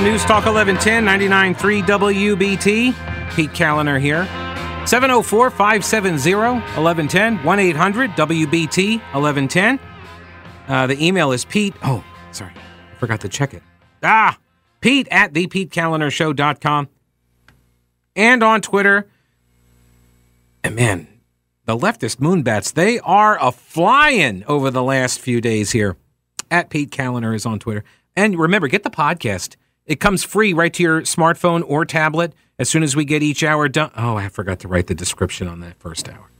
702 News Talk 1110 99.3 WBT. Pete Kaliner here. 704 570 1110 1 800 WBT 1110. Uh, the email is Pete. Oh, sorry. I forgot to check it. Ah, Pete at thepetekalinershow.com. And on Twitter. And man, the leftist moonbats, they are a flying over the last few days here. At Pete Kaliner is on Twitter. And remember, get the podcast. It comes free right to your smartphone or tablet as soon as we get each hour done. Oh, I forgot to write the description on that first hour.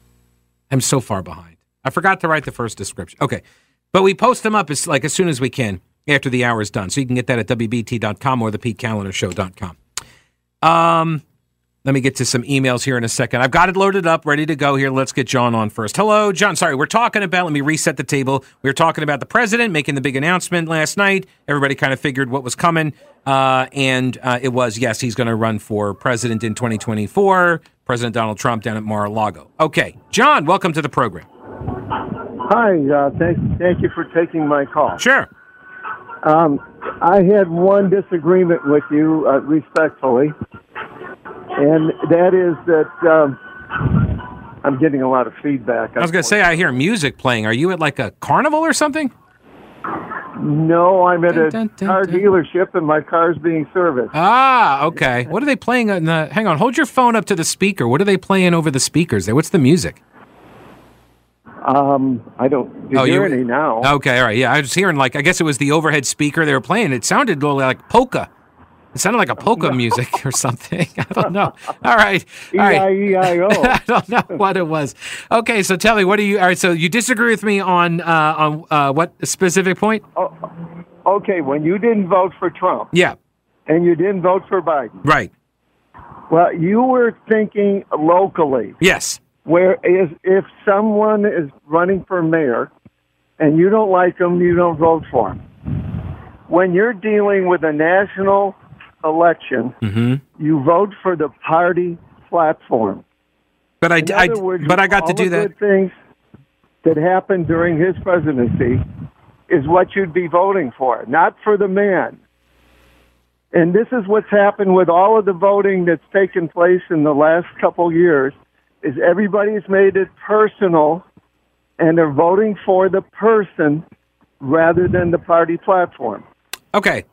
I'm so far behind. I forgot to write the first description. Okay. But we post them up as like as soon as we can after the hour is done. So you can get that at WBT.com or the PeteKalinershow.com. Um, let me get to some emails here in a second. I've got it loaded up, ready to go here. Let's get John on first. Hello, John. Sorry, we're talking about, let me reset the table. We were talking about the president making the big announcement last night. Everybody kind of figured what was coming. Uh, and uh, it was, yes, he's going to run for president in 2024. President Donald Trump down at Mar a Lago. Okay, John, welcome to the program. Hi, uh, thank, thank you for taking my call. Sure. Um, I had one disagreement with you, uh, respectfully, and that is that um, I'm getting a lot of feedback. I was going to say, I hear music playing. Are you at like a carnival or something? No, I'm at a Dun, dun, car dun. dealership, and my car's being serviced. Ah, okay. What are they playing on the? Hang on, hold your phone up to the speaker. What are they playing over the speakers there? What's the music? Um, I don't Oh, hear you- any now. Okay, all right. Yeah, I was hearing like I guess it was the overhead speaker they were playing. It sounded like polka. It sounded like a polka music or something. I don't know. All right, all right. E-I-E-I-O. I don't know what it was. Okay, so tell me, what do you? All right, so you disagree with me on uh, on uh, what specific point? Oh, okay, when you didn't vote for Trump Yeah, and you didn't vote for Biden, right. well, you were thinking locally. Yes. where is if someone is running for mayor and you don't like them, you don't vote for them. When you're dealing with a national election, Mm-hmm. you vote for the party platform. But I, I words, but I got to do the that. Good things that happened during his presidency is what you'd be voting for, not for the man. And this is what's happened with all of the voting that's taken place in the last couple years is everybody's made it personal and they're voting for the person rather than the party platform. Okay,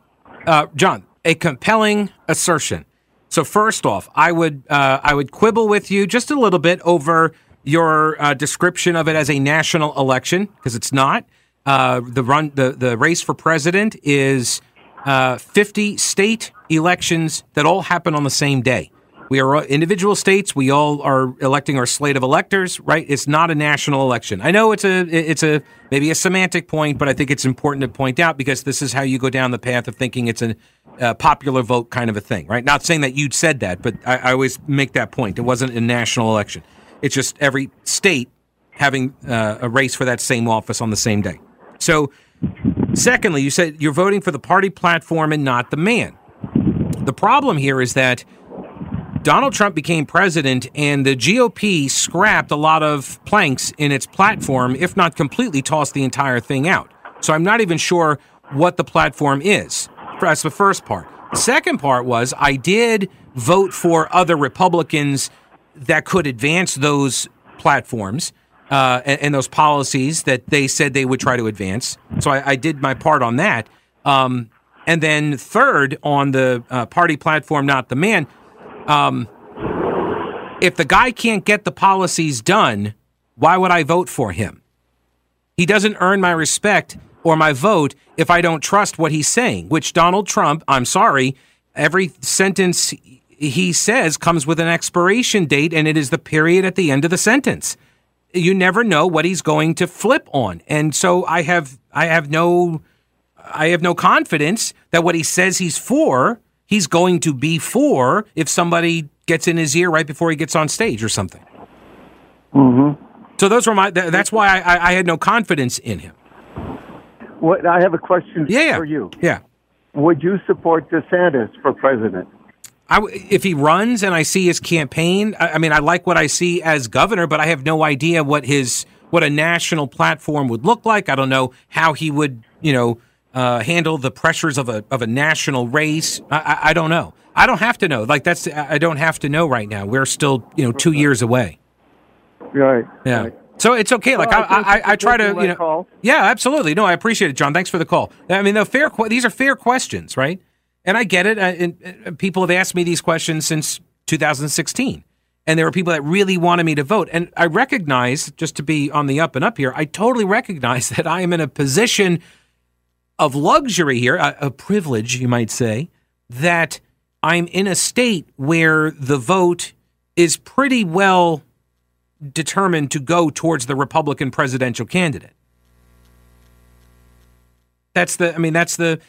uh, John, a compelling assertion. So first off, I would uh, I would quibble with you just a little bit over your uh, description of it as a national election because it's not. Uh, the run the the race for president is uh, 50 state elections that all happen on the same day. We are individual states. We all are electing our slate of electors, right? It's not a national election. I know it's a it's a maybe a semantic point, but I think it's important to point out because this is how you go down the path of thinking it's a uh, popular vote kind of a thing, right? Not saying that you'd said that, but I, I always make that point. It wasn't a national election. It's just every state having uh, a race for that same office on the same day. So, secondly, you said you're voting for the party platform and not the man. The problem here is that Donald Trump became president and the GOP scrapped a lot of planks in its platform, if not completely tossed the entire thing out. So I'm not even sure what the platform is. That's the first part. The second part was I did vote for other Republicans that could advance those platforms uh, and, and those policies that they said they would try to advance. So I, I did my part on that. Um, and then third, on the uh, party platform, not the man, um, if the guy can't get the policies done, why would I vote for him? He doesn't earn my respect or my vote if I don't trust what he's saying, which Donald Trump, I'm sorry, every sentence he says comes with an expiration date, and it is the period at the end of the sentence. You never know what he's going to flip on. And so I have I have no I have no confidence that what he says he's for, he's going to be for if somebody gets in his ear right before he gets on stage or something. Mm-hmm. So those were my. th- That's why I, I, had no confidence in him. What I have a question Yeah, for you. Yeah. Would you support DeSantis for president? I if he runs and I see his campaign, I, I mean, I like what I see as governor, but I have no idea what his what a national platform would look like. I don't know how he would, you know, uh, handle the pressures of a of a national race. I, I, I, don't know. I don't have to know. Like that's I don't have to know right now. We're still you know two years away. Right. Yeah. Right. So it's okay. Like well, I, I, I, try to, you know, call. yeah, absolutely. No, I appreciate it, John. Thanks for the call. I mean, the fair, these are fair questions, right? And I get it. And, and people have asked me these questions since 2016 and there were people that really wanted me to vote. And I recognize, just to be on the up and up here, I totally recognize that I am in a position of luxury here, a, a privilege, you might say, that I'm in a state where the vote is pretty well determined to go towards the Republican presidential candidate. That's the, I mean, that's the,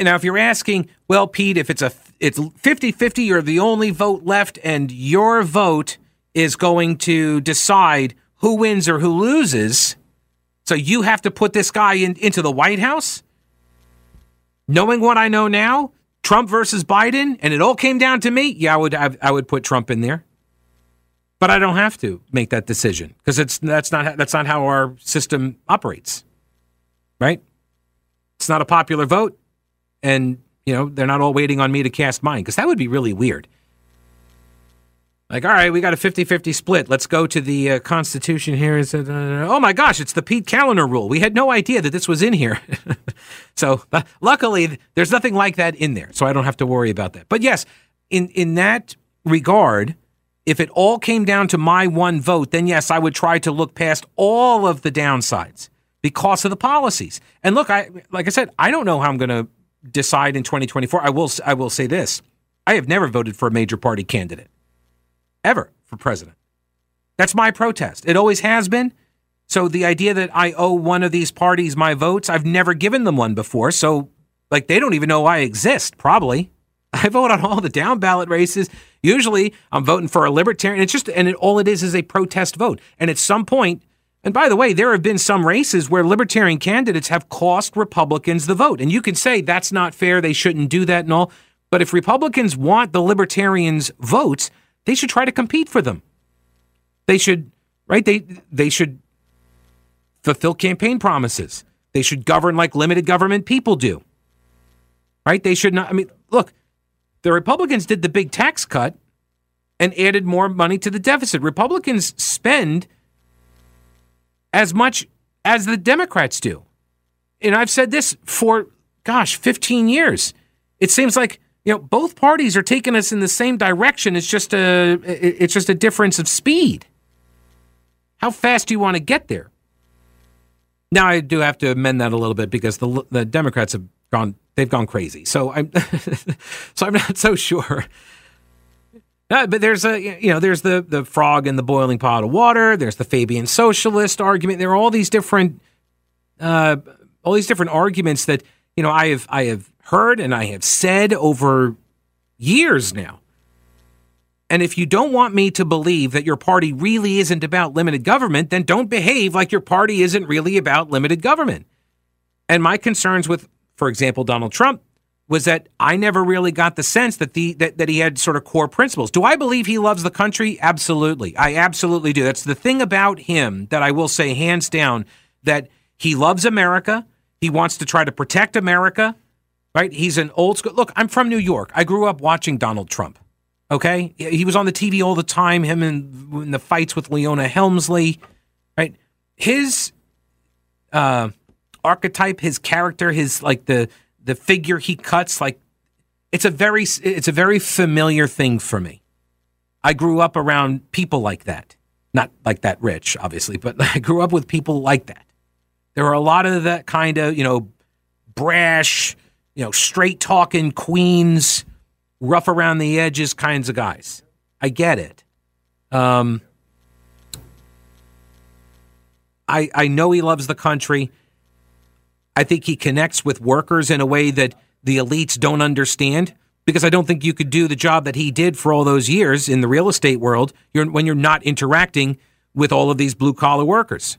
now if you're asking, well, Pete, if it's a it's 50-50 you're the only vote left and your vote is going to decide who wins or who loses so you have to put this guy in, into the white house knowing what i know now trump versus biden and it all came down to me yeah i would I, would put trump in there but i don't have to make that decision because it's that's not that's not how our system operates right it's not a popular vote and you know, they're not all waiting on me to cast mine because that would be really weird. Like, all right, we got a 50 50 split. Let's go to the uh, Constitution here. Uh, oh my gosh, it's the Pete Kaliner rule. We had no idea that this was in here. so, luckily, there's nothing like that in there. So I don't have to worry about that. But yes, in, in that regard, if it all came down to my one vote, then yes, I would try to look past all of the downsides because of the policies. And look, I like I said, I don't know how I'm going to decide in 2024, I will I will say this. I have never voted for a major party candidate ever for president. That's my protest. It always has been. So the idea that I owe one of these parties my votes, I've never given them one before. So like they don't even know I exist, probably. I vote on all the down ballot races. Usually I'm voting for a libertarian. It's just and it, all it is is a protest vote. And at some point and by the way, there have been some races where libertarian candidates have cost Republicans the vote. And you can say that's not fair, they shouldn't do that and all. But if Republicans want the libertarians' votes, they should try to compete for them. They should, right? They they should fulfill campaign promises. They should govern like limited government people do. Right? They should not I mean, look, the Republicans did the big tax cut and added more money to the deficit. Republicans spend as much as the Democrats do. And I've said this for, gosh, 15 years. It seems like you know both parties are taking us in the same direction. It's just a it's just a difference of speed. How fast do you want to get there? Now I do have to amend that a little bit because the the Democrats have gone they've gone crazy. So I'm so I'm not so sure uh, but there's a you know there's the the frog in the boiling pot of water. There's the Fabian socialist argument. There are all these different uh, all these different arguments that you know I have I have heard and I have said over years now. And if you don't want me to believe that your party really isn't about limited government, then don't behave like your party isn't really about limited government. And my concerns with, for example, Donald Trump was that I never really got the sense that the that, that he had sort of core principles. Do I believe he loves the country? Absolutely. I absolutely do. That's the thing about him that I will say hands down that he loves America. He wants to try to protect America. Right? He's an old school. Look, I'm from New York. I grew up watching Donald Trump. Okay? He was on the TV all the time, him in, in the fights with Leona Helmsley. Right? His uh archetype, his character, his like the the figure he cuts like it's a very it's a very familiar thing for me. I grew up around people like that. Not like that rich, obviously, but I grew up with people like that. There are a lot of that kind of, you know, brash, you know, straight talking queens, rough around the edges kinds of guys. I get it. Um, I I know he loves the country. I think he connects with workers in a way that the elites don't understand because I don't think you could do the job that he did for all those years in the real estate world you're, when you're not interacting with all of these blue collar workers.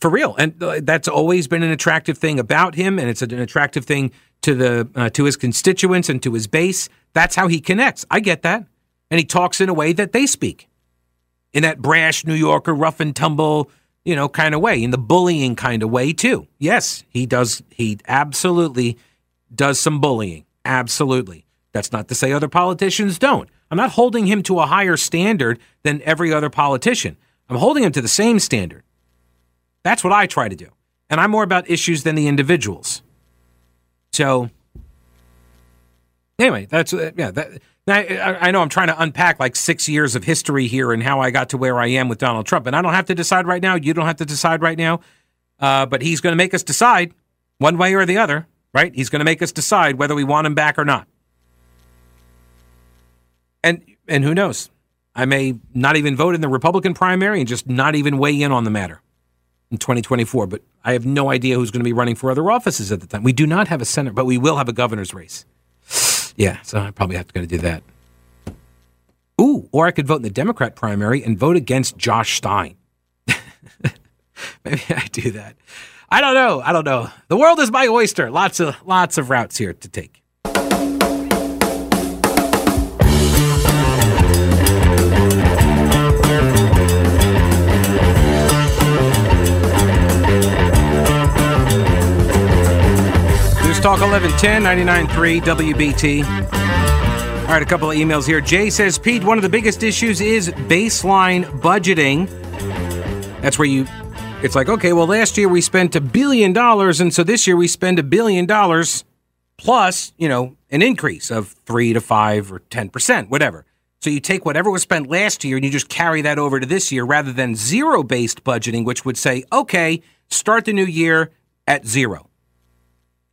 For real, and uh, that's always been an attractive thing about him, and it's an attractive thing to the uh, to his constituents and to his base. That's how he connects. I get that, and he talks in a way that they speak, in that brash New Yorker, rough and tumble, you know, kind of way, in the bullying kind of way too. Yes, he does. He absolutely does some bullying. Absolutely. That's not to say other politicians don't. I'm not holding him to a higher standard than every other politician. I'm holding him to the same standard. That's what I try to do. And I'm more about issues than the individuals. So, anyway, that's, uh, yeah, that, I, I know I'm trying to unpack like six years of history here and how I got to where I am with Donald Trump. And I don't have to decide right now. You don't have to decide right now. Uh, but he's going to make us decide one way or the other, right? He's going to make us decide whether we want him back or not. And and who knows? I may not even vote in the Republican primary and just not even weigh in on the matter in 2024. But I have no idea who's going to be running for other offices at the time. We do not have a senator, but we will have a governor's race. Yeah, so I probably have to go to do that. Ooh, or I could vote in the Democrat primary and vote against Josh Stein. Maybe I do that. I don't know. I don't know. The world is my oyster. Lots of lots of routes here to take. Talk 1110 99.3 WBT. All right, a couple of emails here. Jay says, Pete, one of the biggest issues is baseline budgeting. That's where you, it's like, okay, well, last year we spent a billion dollars, and so this year we spend a billion dollars plus, you know, an increase of three to five or 10%, whatever. So you take whatever was spent last year and you just carry that over to this year rather than zero based budgeting, which would say, okay, start the new year at zero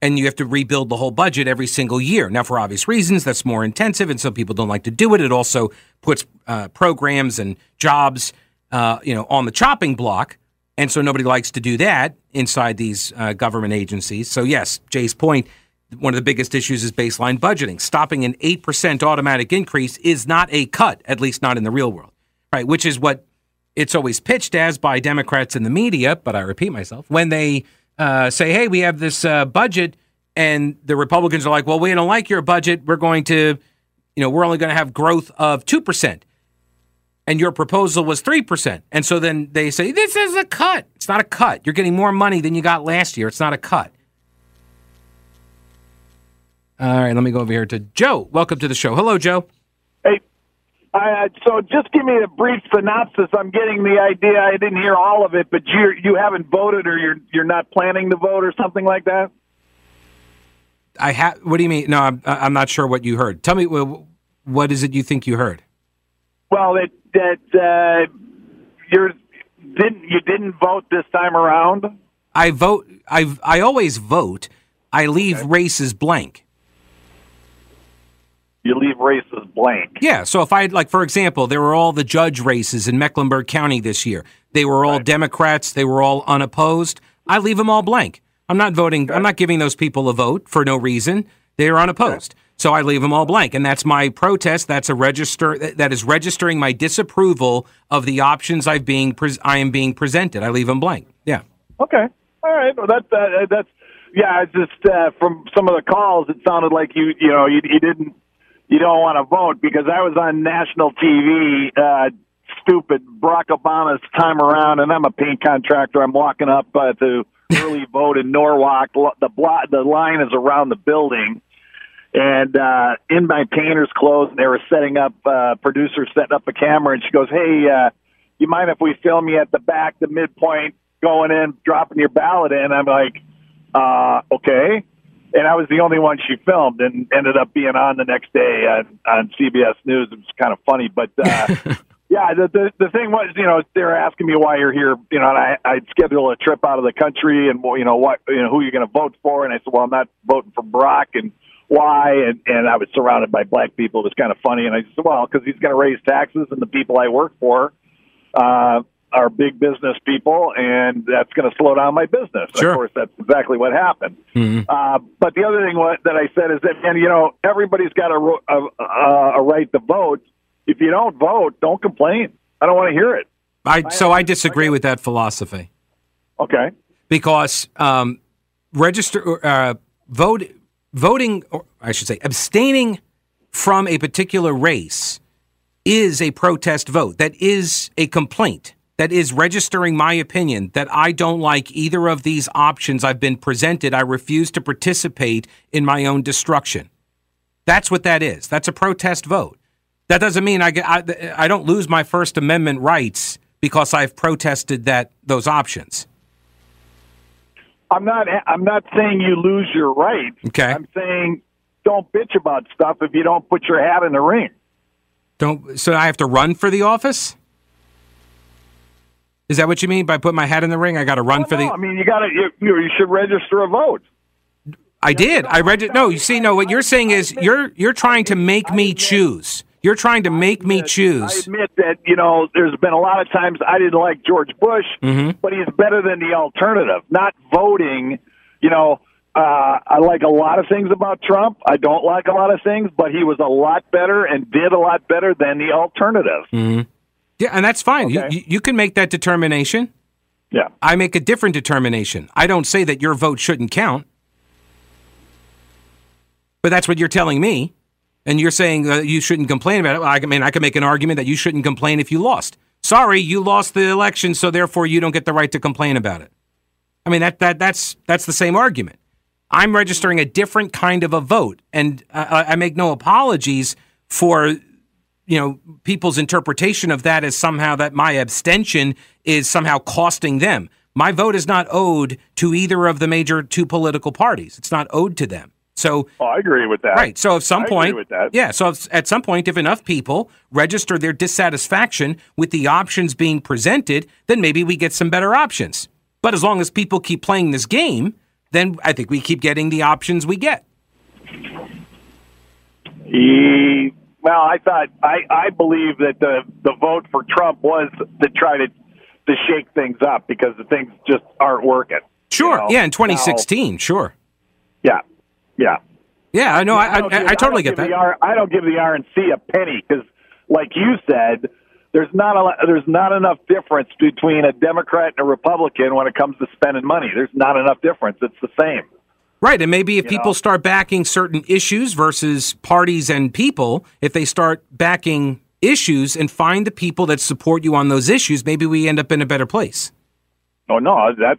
and you have to rebuild the whole budget every single year. Now, for obvious reasons, that's more intensive, and some people don't like to do it. It also puts uh, programs and jobs, uh, you know, on the chopping block, and so nobody likes to do that inside these uh, government agencies. So, yes, Jay's point. One of the biggest issues is baseline budgeting. Stopping an 8% automatic increase is not a cut, at least not in the real world, right? Which is what it's always pitched as by Democrats in the media. But I repeat myself when they uh, say, hey, we have this uh, budget, and the Republicans are like, well, we don't like your budget. We're going to, you know, we're only going to have growth of 2%. And your proposal was 3%. And so then they say, this is a cut. It's not a cut. You're getting more money than you got last year. It's not a cut. All right, let me go over here to Joe. Welcome to the show. Hello, Joe. Hey, uh, so just give me a brief synopsis. I'm getting the idea. I didn't hear all of it, but you you haven't voted, or you're you're not planning to vote, or something like that. I have. What do you mean? No, I'm I'm not sure what you heard. Tell me what is it you think you heard? Well, that that uh, you're didn't you didn't vote this time around. I vote. I I always vote. I leave okay. races blank you leave races blank. Yeah. So if I like, for example, there were all the judge races in Mecklenburg County this year. They were all right. Democrats. They were all unopposed. I leave them all blank. I'm not voting. I'm not giving those people a vote for no reason. They are unopposed. Okay. So I leave them all blank, and that's my protest. That's a register that is registering my disapproval of the options I've being pre- I am being presented. I leave them blank. Yeah. Okay. All right. Well, that's uh, that's yeah. It's just uh, from some of the calls, it sounded like you you know you, you didn't you don't want to vote because I was on national TV. Uh, stupid Barack Obama's time around, and I'm a paint contractor. I'm walking up uh, to early vote in Norwalk. The block, the line is around the building, and uh, in my painter's clothes, and they were setting up. Uh, producer setting up a camera, and she goes, "Hey, uh, you mind if we film you at the back, the midpoint, going in, dropping your ballot in?" I'm like, uh, "Okay." And I was the only one she filmed, and ended up being on the next day on, on CBS News. It was kind of funny, but uh, yeah, the, the the thing was, you know, they're asking me why you're here, you know, and I I'd schedule a trip out of the country, and you know what, you know, who you're going to vote for, and I said, well, I'm not voting for Brock, and why, and and I was surrounded by black people. It was kind of funny, and I said, well, because he's going to raise taxes, and the people I work for. Uh, are big business people, and that's going to slow down my business. Sure. Of course, that's exactly what happened. Mm-hmm. Uh, but the other thing what, that I said is that, and you know, everybody's got a, a, a right to vote. If you don't vote, don't complain. I don't want to hear it. I so I disagree with that philosophy. Okay. Because um, register uh, vote voting, or I should say, abstaining from a particular race is a protest vote. That is a complaint that is registering my opinion that I don't like either of these options I've been presented. I refuse to participate in my own destruction. That's what that is. That's a protest vote. That doesn't mean I, get, I, I don't lose my First Amendment rights because I've protested that those options. I'm not. I'm not saying you lose your rights. Okay. I'm saying don't bitch about stuff if you don't put your hat in the ring. Don't. So I have to run for the office. Is that what you mean by put my hat in the ring? I got to run Well, for no, the. I mean, you got to. You, you should register a vote. I did. I read it. No, you see, no. What you're saying is you're you're trying to make me choose. You're trying to make me choose. I admit that you know there's been a lot of times I didn't like George Bush, Mm-hmm. but he's better than the alternative. Not voting, you know. Uh, I like a lot of things about Trump. I don't like a lot of things, but he was a lot better and did a lot better than the alternative. Mm. Yeah, and that's fine. You, Okay. you you can make that determination. Yeah. I make a different determination. I don't say that your vote shouldn't count, but that's what you're telling me, and you're saying uh, you shouldn't complain about it. Well, I mean, I can make an argument that you shouldn't complain if you lost. Sorry, you lost the election, so therefore you don't get the right to complain about it. I mean that that that's that's the same argument. I'm registering a different kind of a vote, and I, I make no apologies for you know people's interpretation of that as somehow that my abstention is somehow costing them. My vote is not owed to either of the major two political parties. It's not owed to them. So Oh, I agree with that. Right. So at some I point, yeah. So if, at some point, if enough people register their dissatisfaction with the options being presented, then maybe we get some better options. But as long as people keep playing this game, then I think we keep getting the options we get. He, well, I thought I, I believe that the the vote for Trump was to try to to shake things up because the things just aren't working. Sure. You know? yeah. In 2016. sure. Now- yeah, yeah. Yeah. I know. I, I, I, totally get that. R, I don't give the RNC a penny because, like you said, there's not a there's not enough difference between a Democrat and a Republican when it comes to spending money. There's not enough difference. It's the same. Right. And maybe if people know? start backing certain issues versus parties and people, if they start backing issues and find the people that support you on those issues, maybe we end up in a better place. Oh no, that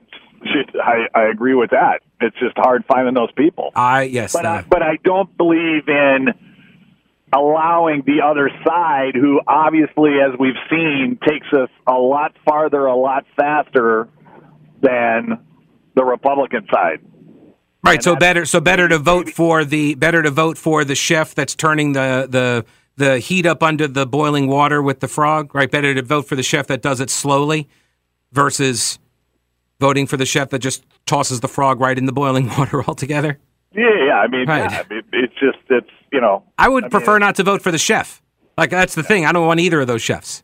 I, I agree with that. It's just hard finding those people. I, yes. But uh, I, but I don't believe in allowing the other side, who obviously, as we've seen, takes us a lot farther, a lot faster than the Republican side. Right. So better. So better to vote for the better to vote for the chef that's turning the the the heat up under the boiling water with the frog. Right. Better to vote for the chef that does it slowly, versus voting for the chef that just tosses the frog right in the boiling water altogether. Yeah, yeah. I mean, Right. yeah, it, it's just it's you know. I would mean, prefer not to vote for the chef. Like that's the thing. I don't want either of those chefs.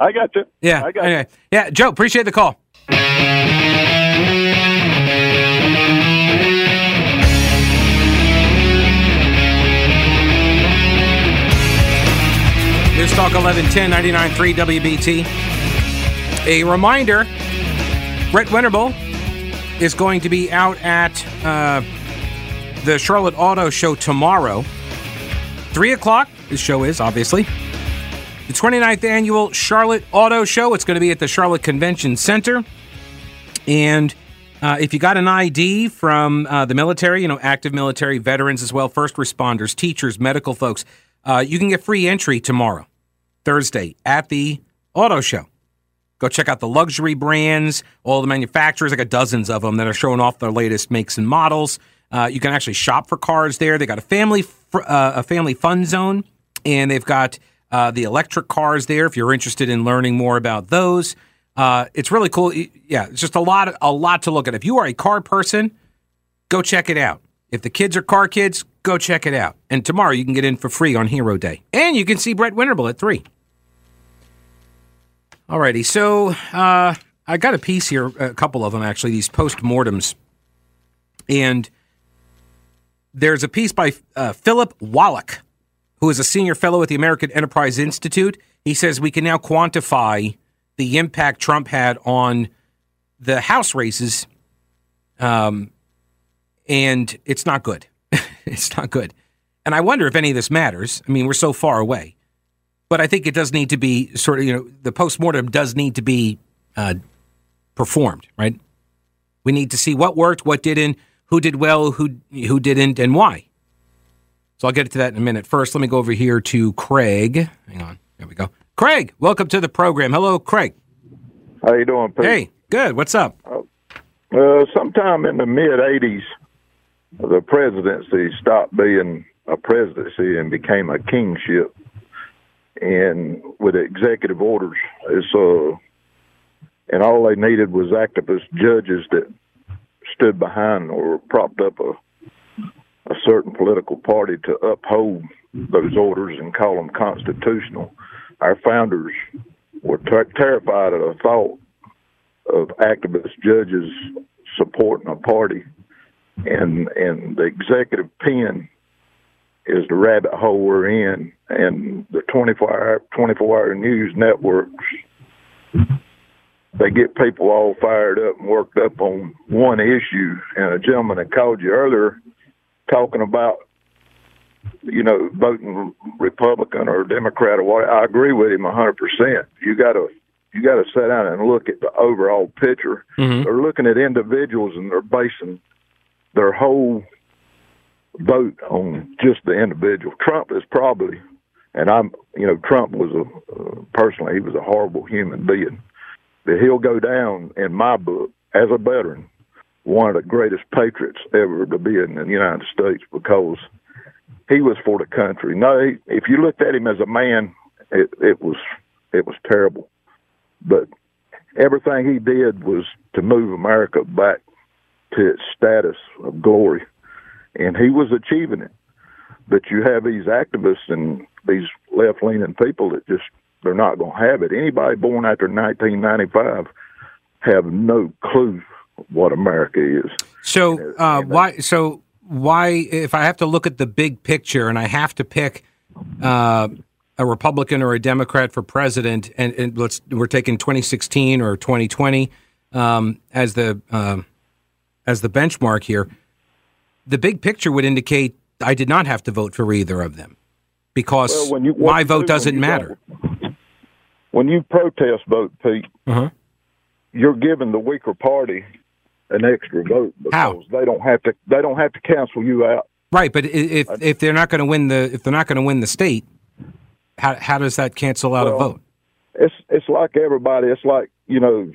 I got you. Yeah. I got Anyway. Yeah. Joe, appreciate the call. News Talk 1110 99.3 WBT. A reminder Brett Winterble is going to be out at uh, the Charlotte Auto Show tomorrow. 3 o'clock, the show is, obviously. The 29th annual Charlotte Auto Show. It's going to be at the Charlotte Convention Center. And uh, if you got an ID from uh, the military, you know, active military, veterans as well, first responders, teachers, medical folks, uh, you can get free entry tomorrow, Thursday, at the auto show. Go check out the luxury brands, all the manufacturers. I got dozens of them that are showing off their latest makes and models. Uh, you can actually shop for cars there. They got a family fr- uh, a family fun zone, and they've got uh, the electric cars there. If you're interested in learning more about those, uh, it's really cool. Yeah, it's just a lot a lot to look at. If you are a car person, go check it out. If the kids are car kids, go check it out. And tomorrow you can get in for free on Hero Day, and you can see Brett Winterble at three. Alrighty, so uh, I got a piece here, a couple of them actually, these post-mortems. And there's a piece by uh, Philip Wallach, who is a senior fellow at the American Enterprise Institute. He says we can now quantify the impact Trump had on the House races, um, and it's not good. it's not good. And I wonder if any of this matters. I mean, we're so far away but I think it does need to be sort of, you know, the postmortem does need to be uh, performed. Right? We need to see what worked, what didn't, who did well, who who didn't, and why. So I'll get to that in a minute. First, let me go over here to Craig. Hang on. There we go. Craig, welcome to the program. Hello, Craig. How you doing, Pete? Hey, good. What's up? Uh, sometime in the mid '80s, the presidency stopped being a presidency and became a kingship. And with executive orders, it's uh, and all they needed was activist judges that stood behind or propped up a a certain political party to uphold those orders and call them constitutional. Our founders were ter- terrified at the thought of activist judges supporting a party, and and the executive pen is the rabbit hole we're in, and the 24 hour 24 hour news networks. They get people all fired up and worked up on one issue. And a gentleman that called you earlier talking about you know voting Republican or Democrat or what. I agree with him a hundred percent. You got to you got to sit down and look at the overall picture. Mhm. They're looking at individuals and they're basing their whole vote on just the individual. Trump is probably, and I'm you know Trump was a uh, personally he was a horrible human being, but he'll go down in my book as a veteran one of the greatest patriots ever to be in the United States because he was for the country. No, he, if you looked at him as a man, it, it was it was terrible. But everything he did was to move America back to its status of glory, and he was achieving it. But you have these activists and these left-leaning people that just they're not going to have it. Anybody born after 1995 have no clue what America is. So uh, why? So why? If I have to look at the big picture and I have to pick uh, a Republican or a Democrat for president, and, and let's we're taking 2016 or 2020 um, as the um as the benchmark here. The big picture would indicate I did not have to vote for either of them because Well, you- my vote doesn't matter. When you protest vote, Pete, Uh-huh. you're giving the weaker party an extra vote because How? they don't have to they don't have to cancel you out. Right, but if if they're not going to win the if they're not going to win the state, how how does that cancel out a vote? It's it's like everybody. It's like you know,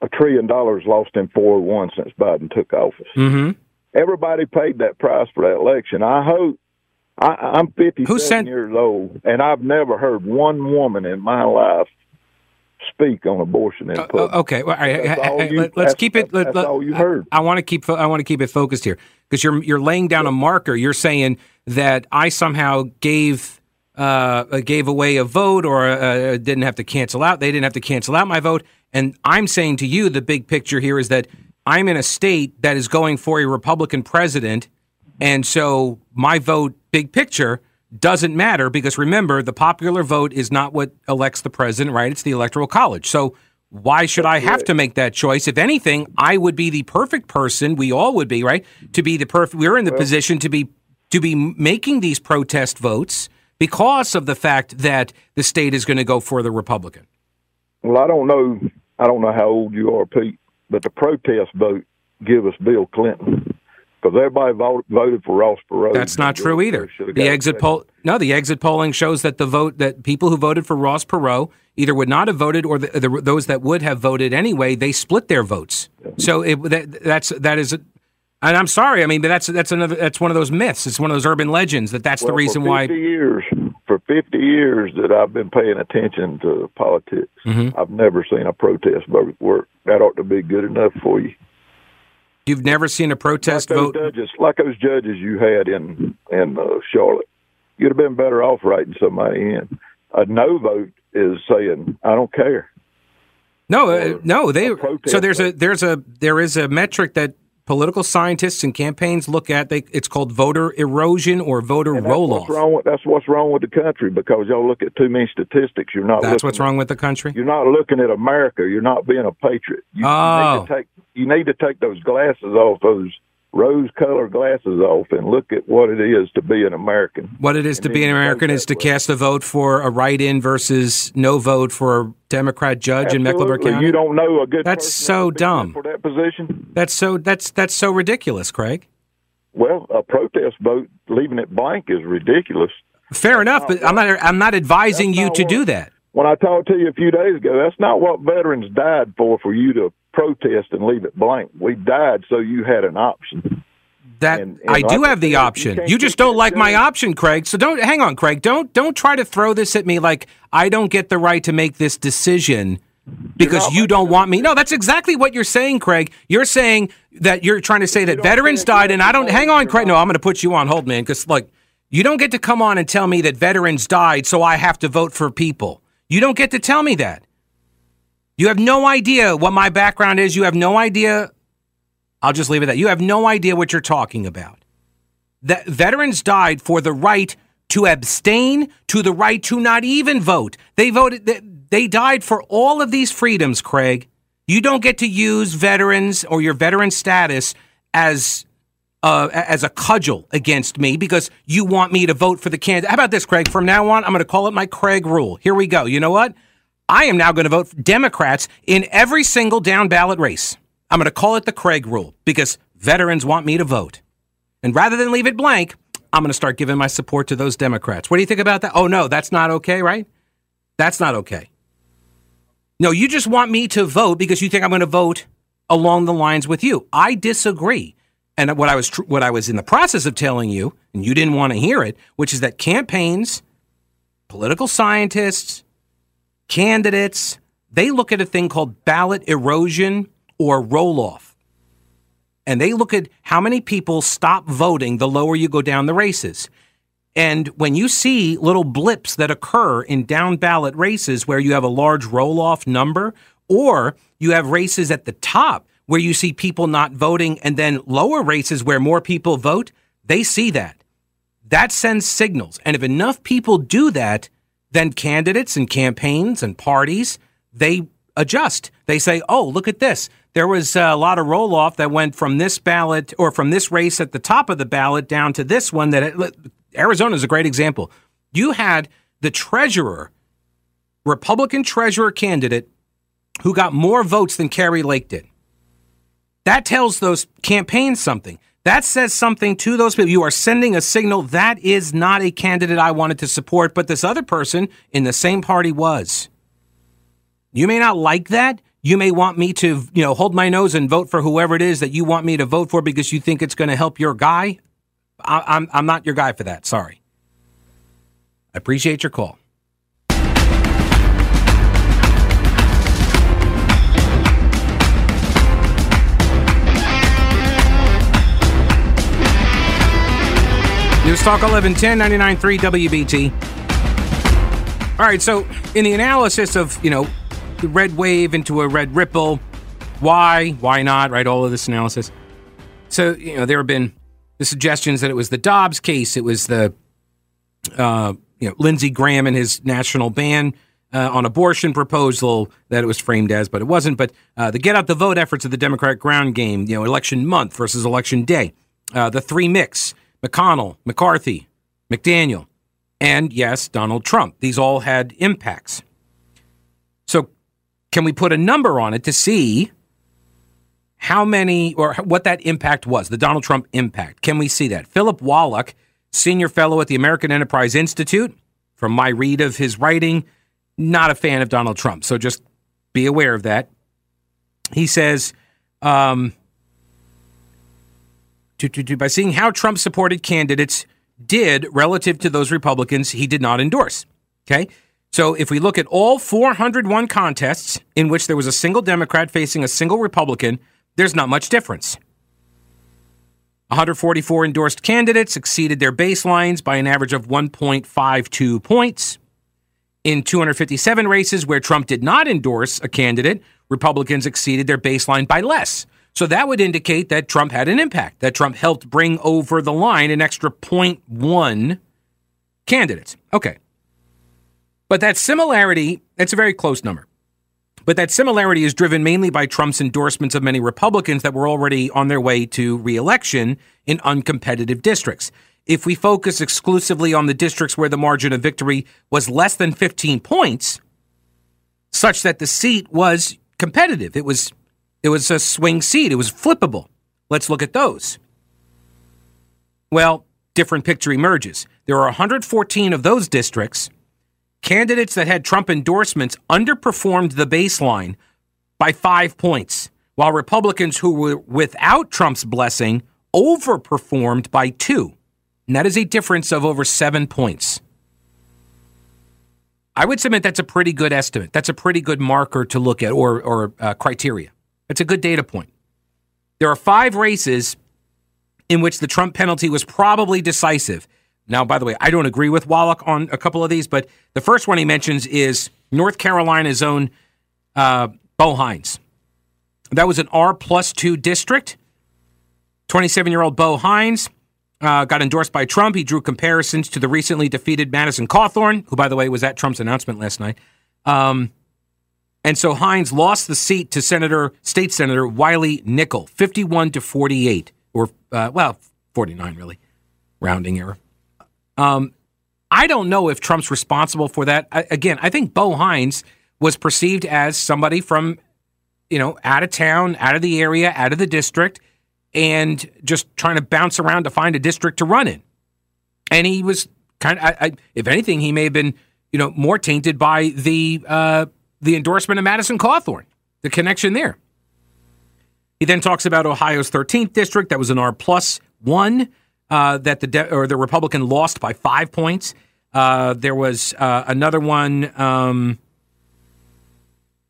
a trillion dollars lost in four one since Biden took office. Mm-hmm. Everybody paid that price for that election. I hope. I, I'm 57 Who sent- years old, and I've never heard one woman in my life speak on abortion in public. Uh, okay, well, all right, That's all you- let, us that's- keep it. Let, that's all you I- heard. I, want to keep. I want to keep it focused here because you're you're laying down a marker. You're saying that I somehow gave uh, gave away a vote or uh, didn't have to cancel out. They didn't have to cancel out my vote. And I'm saying to you, the big picture here is that I'm in a state that is going for a Republican president, and so my vote, big picture. Doesn't matter because remember, the popular vote is not what elects the president, right? It's the electoral college. So why should I have to make that choice? If anything, I would be the perfect person. We all would be, right? To be the perfect. We're in the position to be to be making these protest votes because of the fact that the state is going to go for the Republican. Well, I don't know. I don't know how old you are, Pete, but the protest vote give us Bill Clinton because everybody voted, voted for Ross Perot. That's not true either. The exit poll, no, the exit polling shows that the vote that people who voted for Ross Perot either would not have voted, or the, the, those that would have voted anyway, they split their votes. So it, that, that's that is, and I'm sorry, I mean, but that's that's another that's one of those myths. It's one of those urban legends that that's the reason for why. 50 years, for 50 years that I've been paying attention to politics, Mm-hmm. I've never seen a protest vote work. That ought to be good enough for you. You've never seen a protest like vote. judges, like those judges you had in in uh, Charlotte, you'd have been better off writing somebody in. A no vote is saying I don't care. No, uh, no, they. So there's a there's a there is a metric that political scientists and campaigns look at. They, it's called voter erosion or voter And that's roll what's off. wrong. With, that's what's wrong with the country because y'all look at too many statistics. You're not. That's what's at- wrong with the country. You're not looking at America. You're not being a patriot. You, you Oh. need to oh. take you need to take those glasses off those rose colored glasses off and look at what it is to be an American. What it is And to be an American is to way. cast a vote for a write-in versus no vote for a Democrat judge in Mecklenburg County. You don't know a good That's so that would be fit dumb. for that position. That's so that's that's so ridiculous, Craig. Well, a protest vote, leaving it blank, is ridiculous. Fair enough, but I'm not I'm not advising That's you not to what- do that. When I talked to you a few days ago, that's not what veterans died for, for you to protest and leave it blank. We died so you had an option. That And- and I do like have the said, you option. You just don't like my option, Craig. So don't hang on, Craig. Don't don't try to throw this at me like I don't get the right to make this decision because you don't want me. No, that's exactly what you're saying, Craig. You're saying that you're trying to say that veterans died and I don't hang on, Craig. No. I'm going to put you on hold, man, cuz like you don't get to come on and tell me that veterans died so I have to vote for people. You don't get to tell me that. You have no idea what my background is. You have no idea I'll just leave it at that. You have no idea what you're talking about that veterans died for the right to abstain, to the right to not even vote. They voted. They, died for all of these freedoms, Craig. You don't get to use veterans or your veteran status as uh, as a cudgel against me because you want me to vote for the candidate. How about this, Craig? From now on, I'm going to call it my Craig rule. Here we go. You know what? I am now going to vote Democrats in every single down ballot race. I'm going to call it the Craig rule because veterans want me to vote. And rather than leave it blank, I'm going to start giving my support to those Democrats. What do you think about that? Oh, no, that's not okay, right? That's not okay. No, you just want me to vote because you think I'm going to vote along the lines with you. I disagree. And what I was tr- what I was in the process of telling you, and you didn't want to hear it, which is that campaigns, political scientists, candidates, they look at a thing called ballot erosion or roll off and they look at how many people stop voting the lower you go down the races. And when you see little blips that occur in down ballot races where you have a large roll off number, or you have races at the top where you see people not voting, and then lower races where more people vote, they see that. That sends signals. And if enough people do that, then candidates and campaigns and parties, they adjust. They say, oh, look at this. There was a lot of roll off that went from this ballot or from this race at the top of the ballot down to this one that Arizona is a great example. You had the treasurer, Republican treasurer candidate, who got more votes than Kari Lake did. That tells those campaigns something. That says something to those people. You are sending a signal that is not a candidate I wanted to support, but this other person in the same party was. You may not like that. You may want me to, you know, hold my nose and vote for whoever it is that you want me to vote for because you think it's going to help your guy. I, I'm I'm not your guy for that. Sorry. I appreciate your call. News Talk 1110 99.3 WBT. All right, so in the analysis of, you know, the red wave into a red ripple, why, why not, right? All of this analysis. So, you know, there have been the suggestions that it was the Dobbs case, it was the, uh, you know, Lindsey Graham and his national ban uh, on abortion proposal that it was framed as, but it wasn't. But uh, the get out the vote efforts of the Democratic ground game, you know, election month versus election day, uh, the three mix, McConnell, McCarthy, McDaniel, and yes, Donald Trump. These all had impacts. So, can we put a number on it to see how many or what that impact was, the Donald Trump impact? Can we see that? Philip Wallach, senior fellow at the American Enterprise Institute, from my read of his writing, not a fan of Donald Trump. So just be aware of that. He says, um, by seeing how Trump supported candidates did relative to those Republicans he did not endorse. Okay. So if we look at all 401 contests in which there was a single Democrat facing a single Republican, there's not much difference. 144 endorsed candidates exceeded their baselines by an average of 1.52 points. In 257 races where Trump did not endorse a candidate, Republicans exceeded their baseline by less. So that would indicate that Trump had an impact, that Trump helped bring over the line an extra 0.1 candidates. Okay. But that similarity, it's a very close number. But that similarity is driven mainly by Trump's endorsements of many Republicans that were already on their way to reelection in uncompetitive districts. If we focus exclusively on the districts where the margin of victory was less than 15 points, such that the seat was competitive, it was it was a swing seat, it was flippable. Let's look at those. Well, different picture emerges. There are 114 of those districts Candidates that had Trump endorsements underperformed the baseline by five points, while Republicans who were without Trump's blessing overperformed by two. And that is a difference of over seven points. I would submit that's a pretty good estimate. That's a pretty good marker to look at or, or uh, criteria. That's a good data point. There are five races in which the Trump penalty was probably decisive. Now, by the way, I don't agree with Wallach on a couple of these, but the first one he mentions is North Carolina's own uh, Bo Hines. That was an R plus two district. 27 year old Bo Hines uh, got endorsed by Trump. He drew comparisons to the recently defeated Madison Cawthorn, who, by the way, was at Trump's announcement last night. Um, and so Hines lost the seat to Senator, State Senator Wiley Nickel, 51 to 48, or, uh, well, 49, really, rounding error. Um, I don't know if Trump's responsible for that. I, again, I think Bo Hines was perceived as somebody from, you know, out of town, out of the area, out of the district, and just trying to bounce around to find a district to run in. And he was kind of, I, I, if anything, he may have been, you know, more tainted by the uh, the endorsement of Madison Cawthorn, the connection there. He then talks about Ohio's 13th district. That was an R plus one uh, that the de- or the Republican lost by five points. Uh, there was uh, another one. Um,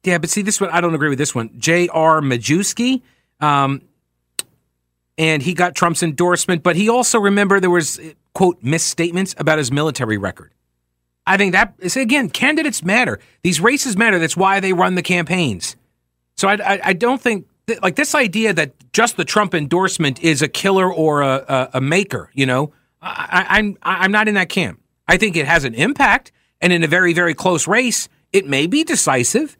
yeah, but see this one. I don't agree with this one. J.R. Majewski, um, and he got Trump's endorsement, but he also remember there was quote misstatements about his military record. I think that again, candidates matter. These races matter. That's why they run the campaigns. So I, I, I don't think like this idea that just the Trump endorsement is a killer or a, a, a maker. You know, I, I'm I'm not in that camp. I think it has an impact, and in a very very close race, it may be decisive.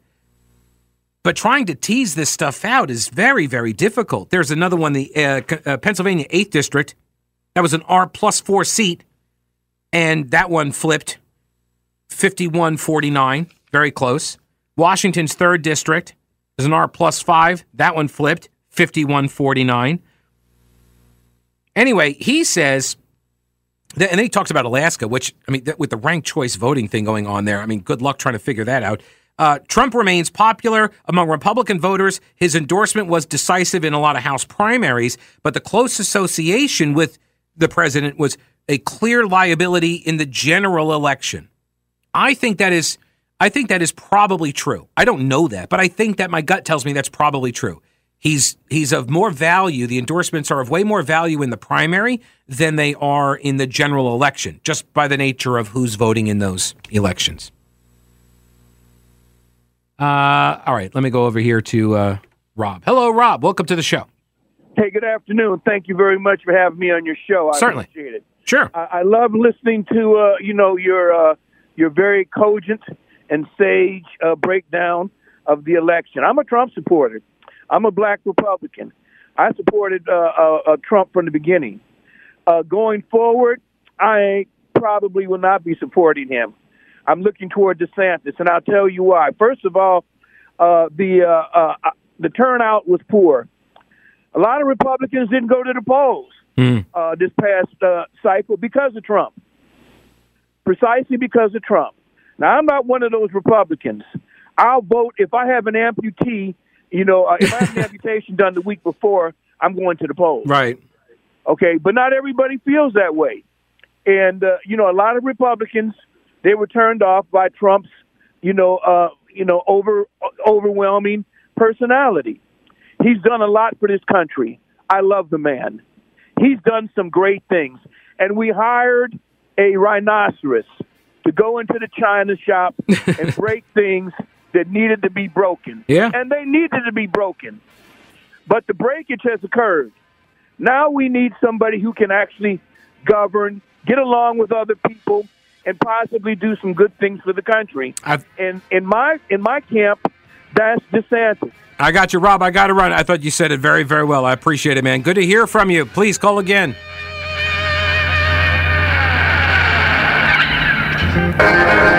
But trying to tease this stuff out is very very difficult. There's another one, the uh, uh, Pennsylvania Eighth District, that was an R plus four seat, and that one flipped 51-49, very close. Washington's third district is an R plus five. That one flipped 5149. Anyway, he says, and then he talks about Alaska, which, I mean, with the ranked choice voting thing going on there, I mean, good luck trying to figure that out. Uh, Trump remains popular among Republican voters. His endorsement was decisive in a lot of House primaries, but the close association with the president was a clear liability in the general election. I think that is I think that is probably true. I don't know that, but I think that my gut tells me that's probably true. He's he's of more value. The endorsements are of way more value in the primary than they are in the general election, just by the nature of who's voting in those elections. Uh, all right, let me go over here to uh, Rob. Hello, Rob. Welcome to the show. Hey, good afternoon. Thank you very much for having me on your show. I Certainly. appreciate it. Sure. I, I love listening to uh, you know your uh, your very cogent and sage uh, breakdown of the election. I'm a Trump supporter. I'm a black Republican. I supported uh, uh, uh, Trump from the beginning. Uh, going forward, I probably will not be supporting him. I'm looking toward DeSantis, and I'll tell you why. First of all, uh, the uh, the turnout was poor. A lot of Republicans didn't go to the polls mm. this past cycle because of Trump. Precisely because of Trump. Now, I'm not one of those Republicans. I'll vote if I have an amputee. You know, uh, if I have an amputation done the week before, I'm going to the polls. Right. Okay, but not everybody feels that way, and uh, you know, a lot of Republicans they were turned off by Trump's, you know, uh, you know, over overwhelming personality. He's done a lot for this country. I love the man. He's done some great things, and we hired a rhinoceros to go into the china shop and break things that needed to be broken. Yeah. And they needed to be broken. But the breakage has occurred. Now we need somebody who can actually govern, get along with other people, and possibly do some good things for the country. I've... And in my in my camp, That's DeSantis. I got you, Rob. I got to run. I thought you said it very, very well. I appreciate it, man. Good to hear from you. Please call again. Thank you.